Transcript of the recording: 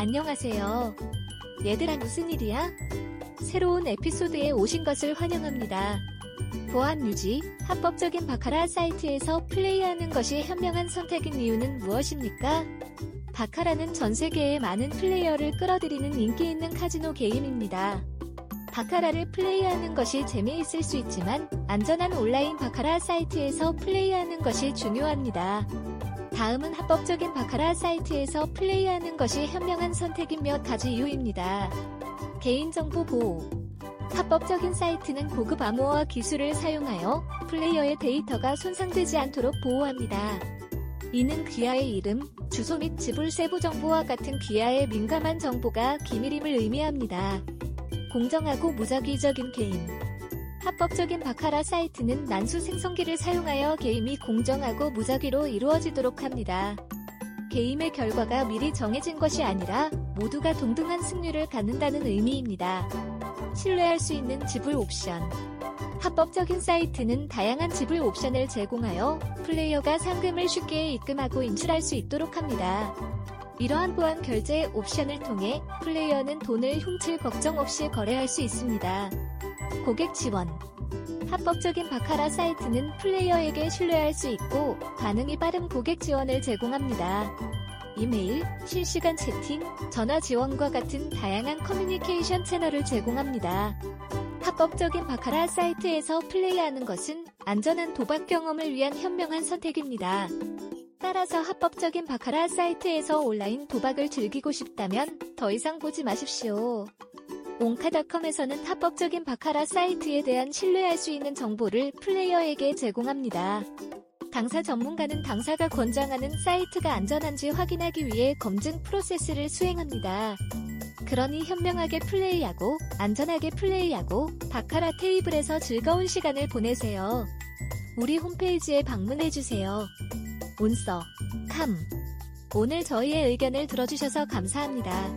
안녕하세요. 얘들아 무슨 일이야? 새로운 에피소드에 오신 것을 환영합니다. 보안 유지, 합법적인 바카라 사이트에서 플레이하는 것이 현명한 선택인 이유는 무엇입니까? 바카라는 전 세계의 많은 플레이어를 끌어들이는 인기 있는 카지노 게임입니다. 바카라를 플레이하는 것이 재미있을 수 있지만 안전한 온라인 바카라 사이트에서 플레이하는 것이 중요합니다. 다음은 합법적인 바카라 사이트에서 플레이하는 것이 현명한 선택인 몇 가지 이유입니다. 개인정보 보호. 합법적인 사이트는 고급 암호화 기술을 사용하여 플레이어의 데이터가 손상되지 않도록 보호합니다. 이는 귀하의 이름, 주소 및 지불 세부 정보와 같은 귀하의 민감한 정보가 기밀임을 의미합니다. 공정하고 무작위적인 게임. 합법적인 바카라 사이트는 난수 생성기를 사용하여 게임이 공정하고 무작위로 이루어지도록 합니다. 게임의 결과가 미리 정해진 것이 아니라 모두가 동등한 승률을 갖는다는 의미입니다. 신뢰할 수 있는 지불 옵션. 합법적인 사이트는 다양한 지불 옵션을 제공하여 플레이어가 상금을 쉽게 입금하고 인출할 수 있도록 합니다. 이러한 보안 결제 옵션을 통해 플레이어는 돈을 훔칠 걱정 없이 거래할 수 있습니다. 고객 지원. 합법적인 바카라 사이트는 플레이어에게 신뢰할 수 있고 반응이 빠른 고객 지원을 제공합니다. 이메일, 실시간 채팅, 전화 지원과 같은 다양한 커뮤니케이션 채널을 제공합니다. 합법적인 바카라 사이트에서 플레이하는 것은 안전한 도박 경험을 위한 현명한 선택입니다. 따라서 합법적인 바카라 사이트에서 온라인 도박을 즐기고 싶다면 더 이상 보지 마십시오. 옹카닷컴에서는 합법적인 바카라 사이트에 대한 신뢰할 수 있는 정보를 플레이어에게 제공합니다. 당사 전문가는 당사가 권장하는 사이트가 안전한지 확인하기 위해 검증 프로세스를 수행합니다. 그러니 현명하게 플레이하고 안전하게 플레이하고 바카라 테이블에서 즐거운 시간을 보내세요. 우리 홈페이지에 방문해 주세요. 온서, 캄. 오늘 저희의 의견을 들어주셔서 감사합니다.